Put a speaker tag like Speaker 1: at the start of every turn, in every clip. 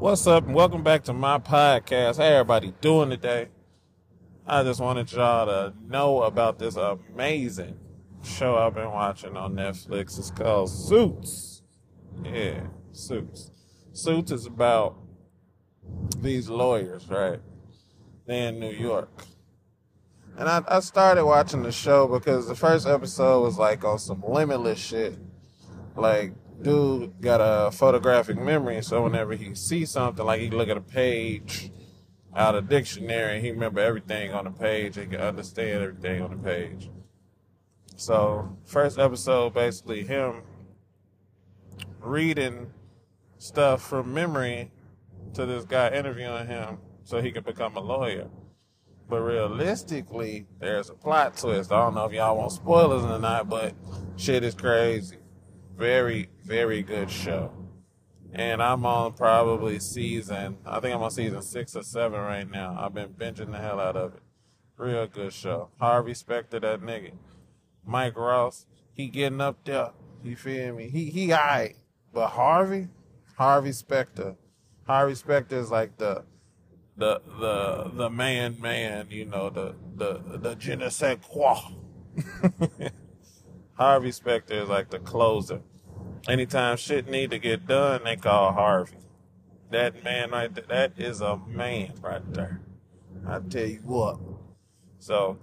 Speaker 1: What's up, and welcome back to my podcast. How everybody doing today? I just wanted y'all to know about this amazing show I've been watching on Netflix. It's called Suits. Yeah, Suits. Suits is about these lawyers, right? They're in New York. And I, I started watching the show because the first episode was like on some limitless shit. Like, dude got a photographic memory, so whenever he sees something, like he look at a page out of dictionary, he remember everything on the page. And he can understand everything on the page. So, first episode, basically him reading stuff from memory to this guy interviewing him so he could become a lawyer. But realistically, there's a plot twist. I don't know if y'all want spoilers or not, but shit is crazy. Very, very good show. And I'm on probably season, I think I'm on season six or seven right now. I've been binging the hell out of it. Real good show. Harvey Specter, that nigga. Mike Ross, he getting up there. You feel me? He he alright. But Harvey, Harvey Specter. Harvey Specter is like the the the the man man, you know, the the the je ne sais quoi. Harvey Specter is like the closer. Anytime shit need to get done, they call Harvey. That man right there, that is a man right there. I tell you what. So,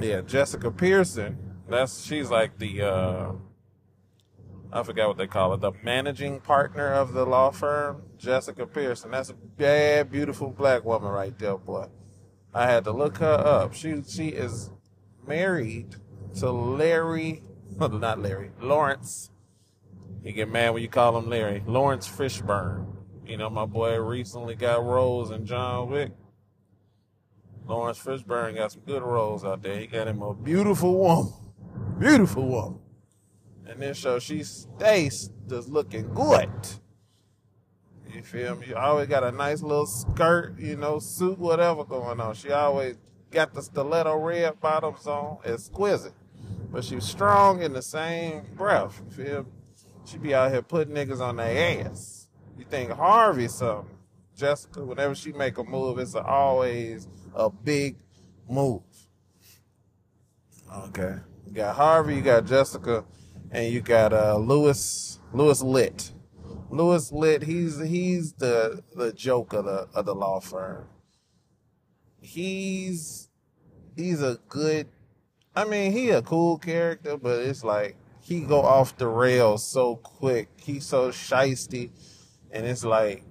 Speaker 1: yeah, Jessica Pearson, that's she's like the uh I forgot what they call it, the managing partner of the law firm, Jessica Pearson. That's a bad, beautiful black woman right there, boy. I had to look her up. She she is married to Larry, not Larry, Laurence. You get mad when you call him Larry. Laurence Fishburne. You know, my boy recently got roles in John Wick. Laurence Fishburne got some good roles out there. He got him a beautiful woman. Beautiful woman. And this show, she stays just looking good. You feel me? You always got a nice little skirt, you know, suit, whatever going on. She always got the stiletto red bottoms on, exquisite. But she's strong in the same breath. You feel me? She be out here putting niggas on their ass. You think Harvey something. Jessica, whenever she make a move, it's always a big move. Okay. You got Harvey, you got Jessica, and you got uh Louis Louis Litt. Louis Litt, he's he's the the joke of the of the law firm. He's he's a good I mean, he a cool character, but it's like he go off the rails so quick. He's so shisty, and it's like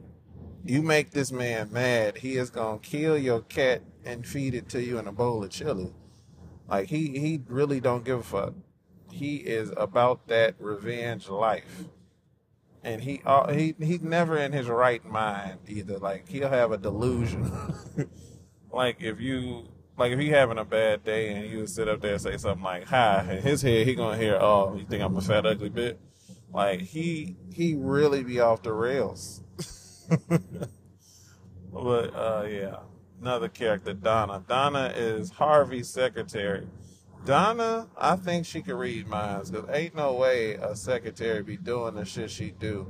Speaker 1: you make this man mad, he is gonna kill your cat and feed it to you in a bowl of chili. Like he he really don't give a fuck. He is about that revenge life, and he uh, he he's never in his right mind either. Like he'll have a delusion. like if you like if he having a bad day and you sit up there and say something like "hi," in his head he gonna hear, "Oh, you think I'm a fat ugly bitch?" Like he he really be off the rails. but uh, yeah, another character, Donna. Donna is Harvey's secretary. Donna, I think she can read minds because ain't no way a secretary be doing the shit she do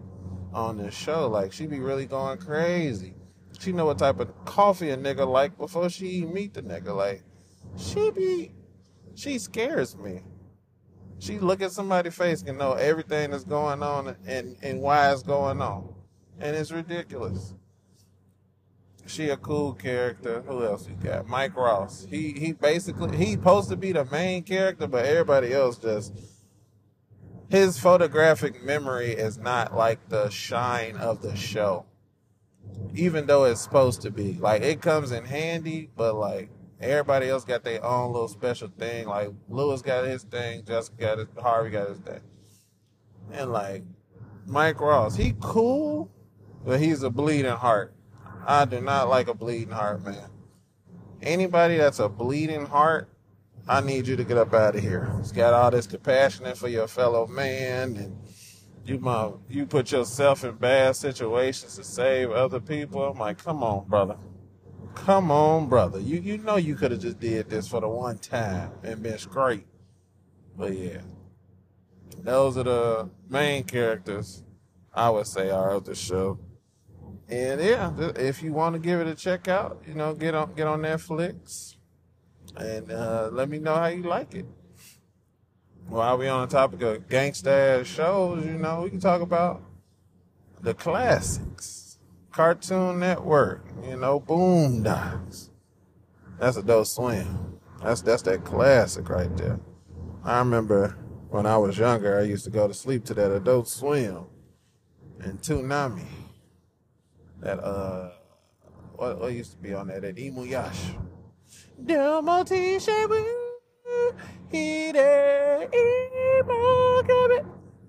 Speaker 1: on this show. Like she be really going crazy. She know what type of coffee a nigga like before she even meet the nigga. Like she be, she scares me. She look at somebody's face and know everything that's going on and, and why it's going on. And it's ridiculous. She a cool character. Who else you got? Mike Ross. He he basically he supposed to be the main character, but everybody else just his photographic memory is not like the shine of the show. Even though it's supposed to be. Like it comes in handy, but like everybody else got their own little special thing. Like Louis got his thing, Jessica got his Harvey got his thing. And like Mike Ross, he cool, but he's a bleeding heart. I do not like a bleeding heart, man. Anybody that's a bleeding heart, I need you to get up out of here. He's got all this compassion for your fellow man, and you mom, you put yourself in bad situations to save other people. I'm like, come on, brother. Come on, brother. You you know you could have just did this for the one time and been straight. But yeah. Those are the main characters I would say are of the show. And yeah, if you want to give it a check out, you know, get on get on Netflix and uh, let me know how you like it. While we on the topic of gangsta shows, you know, we can talk about the classics. Cartoon Network, you know, Boondocks. That's Adult Swim. That's that's that classic right there. I remember when I was younger, I used to go to sleep to that Adult Swim and Toonami. That uh, what, what used to be on there? That Inuyasha. Domo T-shirt, Hide Imo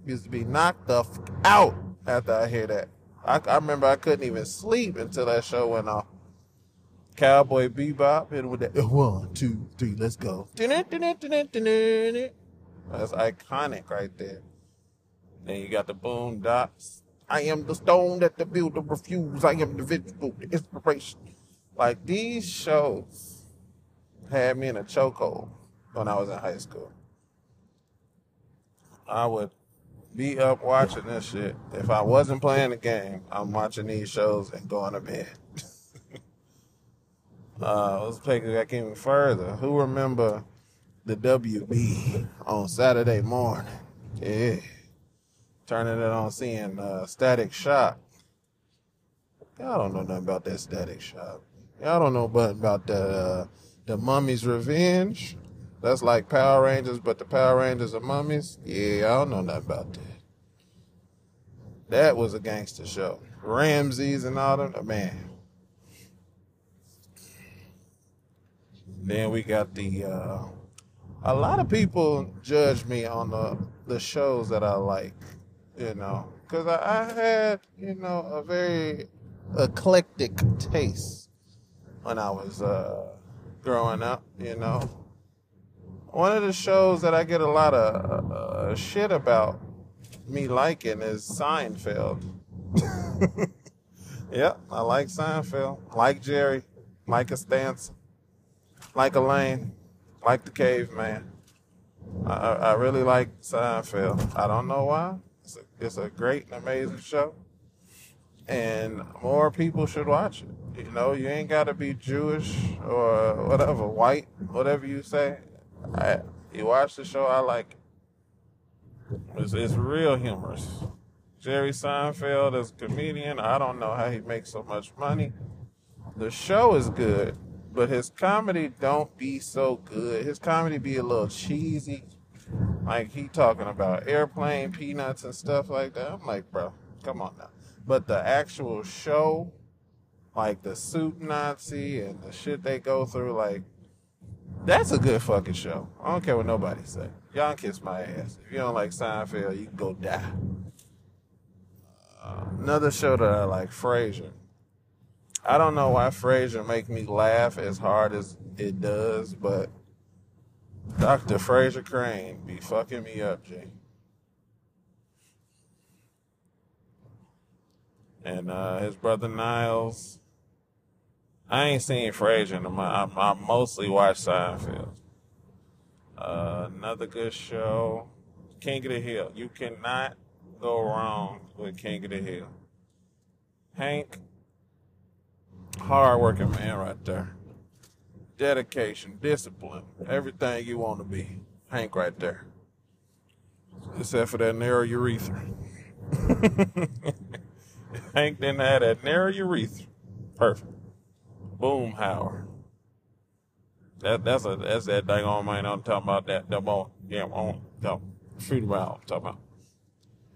Speaker 1: Used to be knocked the f- out after I hear that. I, I remember I couldn't even sleep until that show went off. Cowboy Bebop, and with that one, two, three, let's go. That's iconic right there. Then you got the Boondocks. I am the stone that the builder refused. I am the vegetable, the inspiration. Like these shows had me in a chokehold when I was in high school. I would be up watching this shit. If I wasn't playing the game, I'm watching these shows and going to bed. uh, let's take it back even further. Who remember the WB on Saturday morning? Yeah. Turning it on, seeing uh, Static Shock. Y'all don't know nothing about that Static Shock. Y'all don't know about, about the, uh, the Mummy's Revenge. That's like Power Rangers, but the Power Rangers are mummies. Yeah, I don't know nothing about that. That was a gangster show. Ramses and all them, man. Then we got the. Uh, a lot of people judge me on the the shows that I like, you know, because I, I had you know a very eclectic taste when I was uh, growing up, you know. One of the shows that I get a lot of uh, shit about me liking is Seinfeld. yep, I like Seinfeld. Like Jerry, like Costanza, like Elaine, like the caveman. I, I really like Seinfeld. I don't know why. It's a, it's a great and amazing show. And more people should watch it. You know, you ain't got to be Jewish or whatever, white, whatever you say. I, you watch the show, I like it. It's, it's real humorous. Jerry Seinfeld as a comedian, I don't know how he makes so much money. The show is good, but his comedy don't be so good. His comedy be a little cheesy. Like he talking about airplane peanuts and stuff like that. I'm like, bro, come on now. But the actual show, like the Soup Nazi and the shit they go through, like that's a good fucking show. I don't care what nobody say. Y'all kiss my ass. If you don't like Seinfeld, you can go die. Uh, another show that I like, Frasier. I don't know why Frasier make me laugh as hard as it does, but Dr. Frasier Crane be fucking me up, G. And uh, his brother Niles. I ain't seen Frasier in a month. I, I mostly watch Seinfeld. Uh, another good show, King of the Hill. You cannot go wrong with King of the Hill. Hank, hard-working man right there. Dedication, discipline, everything you want to be. Hank right there. Except for that narrow urethra. Hank didn't have that narrow urethra. Perfect. Boomhauer. That that's a that's that thing on man I'm talking about that the more yeah on the shoot around I'm talking about.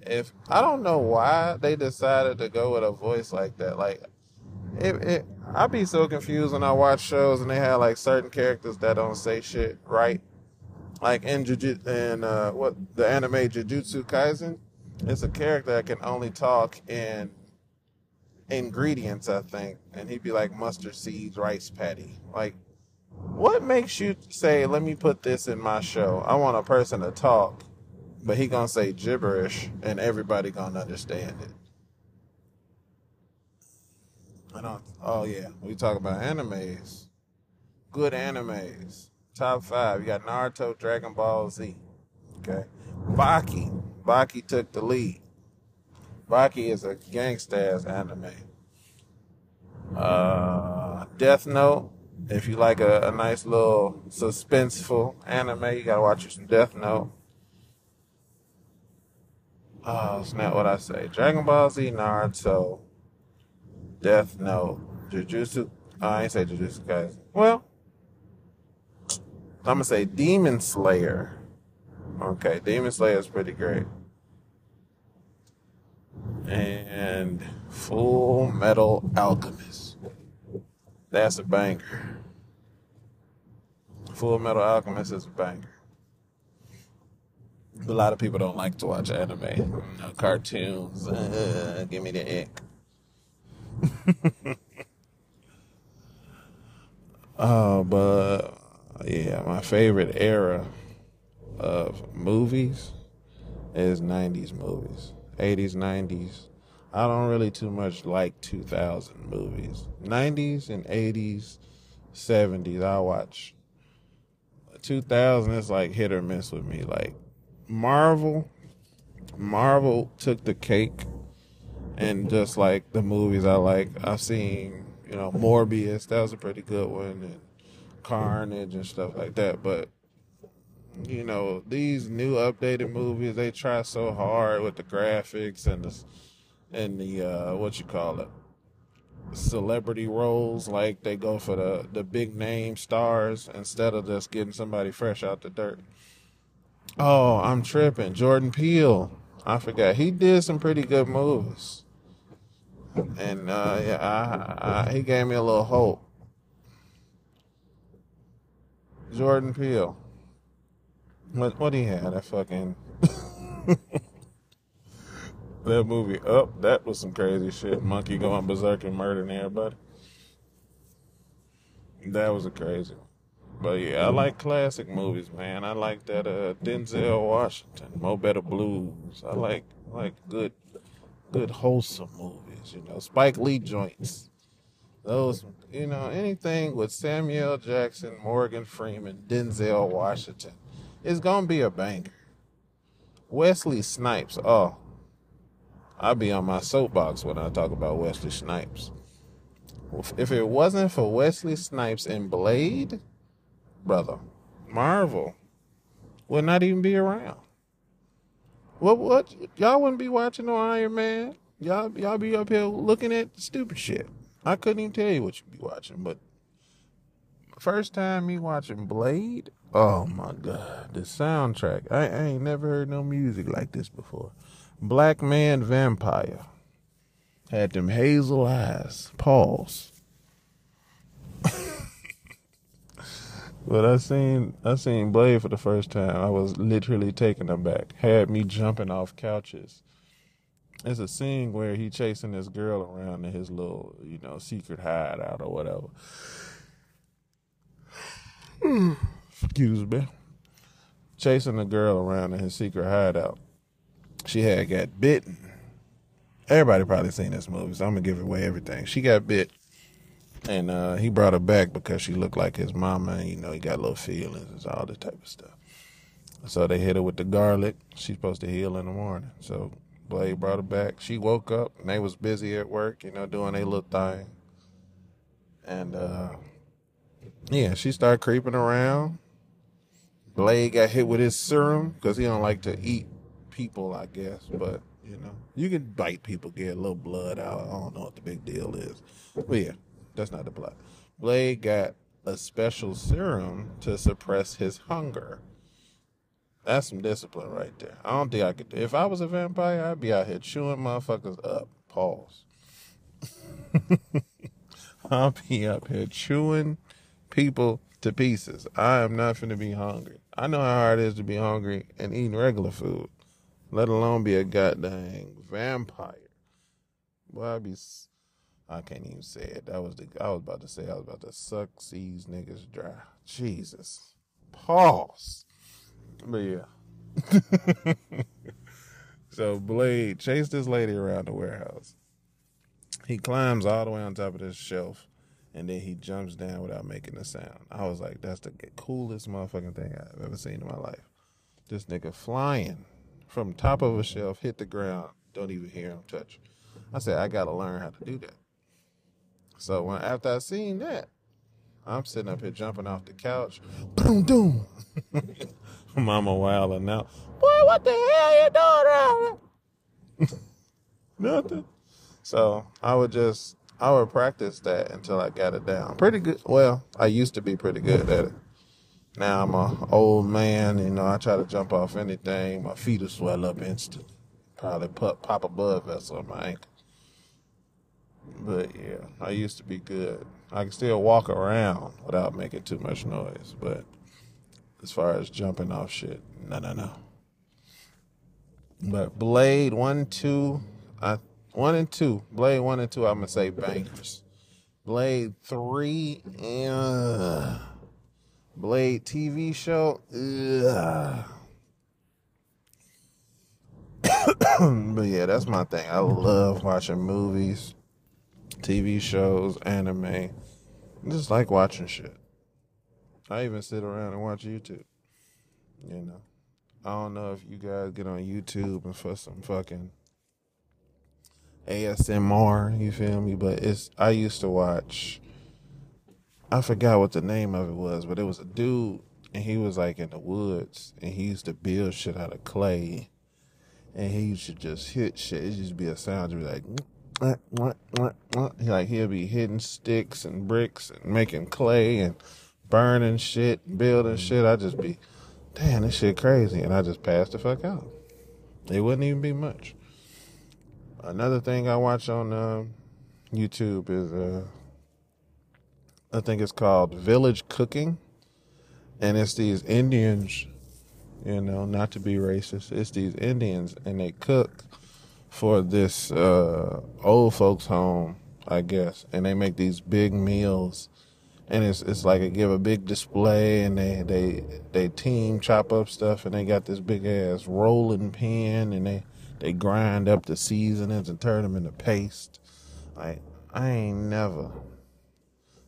Speaker 1: If I don't know why they decided to go with a voice like that, like it, it I be so confused when I watch shows and they have like certain characters that don't say shit right. Like in Jujutsu and uh what the anime Jujutsu Kaisen, it's a character that can only talk in ingredients, I think, and he'd be like mustard seeds, rice patty. Like, what makes you say, "Let me put this in my show"? I want a person to talk, but he gonna say gibberish, and everybody gonna understand it. I don't. Oh yeah, we talk about animes. Good animes. Top five. You got Naruto, Dragon Ball Z. Okay. Baki. Baki took the lead. Baki is a gangsta anime. Uh, Death Note. If you like a, a nice little suspenseful anime, you gotta watch some Death Note. Oh, it's not what I say. Dragon Ball Z, Naruto, Death Note, Jujutsu. Oh, I ain't say Jujutsu guys. Well, I'm gonna say Demon Slayer. Okay, Demon Slayer is pretty great. And Full Metal Alchemist. That's a banger. Full Metal Alchemist is a banger. A lot of people don't like to watch anime, you know, cartoons. Uh, give me the ick. uh, but yeah, my favorite era of movies is 90s movies. 80s, 90s. I don't really too much like 2000 movies. 90s and 80s, 70s, I watch. 2000 is like hit or miss with me. Like Marvel, Marvel took the cake, and just like the movies I like, I've seen, you know, Morbius. That was a pretty good one, and Carnage and stuff like that. But you know, these new updated movies, they try so hard with the graphics and the and the uh, what you call it, celebrity roles. Like they go for the the big name stars instead of just getting somebody fresh out the dirt. Oh, I'm tripping. Jordan Peele. I forgot. He did some pretty good movies. And uh, yeah, I, I, he gave me a little hope. Jordan Peele. What what he had? That fucking that movie up. That was some crazy shit. Monkey going berserk and murdering everybody. That was a crazy one. But yeah, I like classic movies, man. I like that uh, Denzel Washington, Mo Better Blues. I like like good good wholesome movies, you know. Spike Lee joints. Those you know, anything with Samuel Jackson, Morgan Freeman, Denzel Washington it's gonna be a banger. Wesley Snipes, oh, I'll be on my soapbox when I talk about Wesley Snipes. If it wasn't for Wesley Snipes and Blade, brother, Marvel would not even be around. What what y'all wouldn't be watching no Iron Man? Y'all y'all be up here looking at stupid shit. I couldn't even tell you what you'd be watching, but first time me watching Blade, oh my god, the soundtrack. I, I ain't never heard no music like this before. Black Man Vampire. Had them hazel eyes. Pause. but I seen I seen Blade for the first time. I was literally taken aback. Had me jumping off couches. It's a scene where he chasing this girl around in his little, you know, secret hideout or whatever. Hmm. Excuse me. Chasing a girl around in his secret hideout. She had got bitten. Everybody probably seen this movie, so I'm gonna give away everything. She got bit, and uh, he brought her back because she looked like his mama, and you know he got little feelings and all this type of stuff. So they hit her with the garlic. She's supposed to heal in the morning. So Blade brought her back. She woke up, and they was busy at work, you know, doing their little thing. And uh, yeah, she started creeping around. Blade got hit with his serum because he don't like to eat people, I guess. But you know, you can bite people, get a little blood out. I don't know what the big deal is. But yeah, that's not the plot. Blade got a special serum to suppress his hunger. That's some discipline right there. I don't think I could. If I was a vampire, I'd be out here chewing motherfuckers up. Pause. I'll be up here chewing people to pieces. I am not finna be hungry. I know how hard it is to be hungry and eating regular food, let alone be a goddamn vampire. Boy, I be, I can't even say it. That was the I was about to say I was about to suck these niggas dry. Jesus, pause. But yeah. so Blade chased this lady around the warehouse. He climbs all the way on top of this shelf and then he jumps down without making a sound. I was like, that's the coolest motherfucking thing I've ever seen in my life. This nigga flying from top of a shelf, hit the ground, don't even hear him touch. I said, I gotta learn how to do that. So when after I seen that, I'm sitting up here jumping off the couch. Boom, doom. Mama wilding now. Boy, what the hell you doing Nothing. So I would just I would practice that until I got it down. Pretty good. Well, I used to be pretty good at it. Now I'm a old man. You know, I try to jump off anything. My feet will swell up instant. Probably pop, pop a blood vessel on my ankle. But yeah, I used to be good. I can still walk around without making too much noise. But as far as jumping off shit, no, no, no. But Blade one, two, I one and two. Blade one and two. I'm gonna say bangers. Blade three, uh, Blade TV show. Uh. but yeah, that's my thing. I love watching movies, TV shows, anime. I just like watching shit. I even sit around and watch YouTube. You know, I don't know if you guys get on YouTube and for some fucking ASMR. You feel me? But it's I used to watch. I forgot what the name of it was, but it was a dude, and he was like in the woods, and he used to build shit out of clay, and he used to just hit shit. It just be a sound, to be like. Like he'll be hitting sticks and bricks and making clay and burning shit, building shit. I just be, damn, this shit crazy, and I just passed the fuck out. It wouldn't even be much. Another thing I watch on uh, YouTube is uh, I think it's called Village Cooking, and it's these Indians, you know, not to be racist. It's these Indians, and they cook for this uh, old folks' home, I guess, and they make these big meals and it's it's like they give a big display and they they they team chop up stuff and they got this big ass rolling pin and they they grind up the seasonings and turn them into paste. Like I ain't never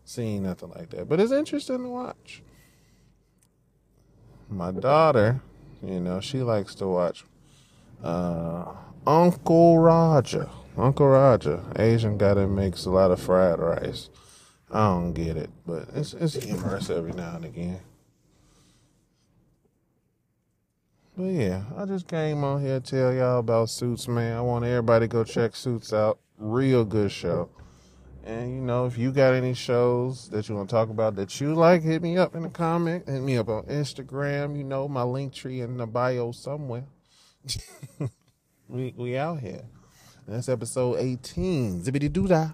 Speaker 1: seen nothing like that, but it's interesting to watch. My daughter, you know, she likes to watch uh, Uncle Roger. Uncle Roger, Asian guy that makes a lot of fried rice. I don't get it, but it's it's humorous every now and again. But yeah, I just came on here to tell y'all about Suits, man. I want everybody to go check Suits out. Real good show. And you know, if you got any shows that you want to talk about that you like, hit me up in the comment. Hit me up on Instagram. You know, my link tree in the bio somewhere. we we out here. And that's episode 18. Zippity doo dah.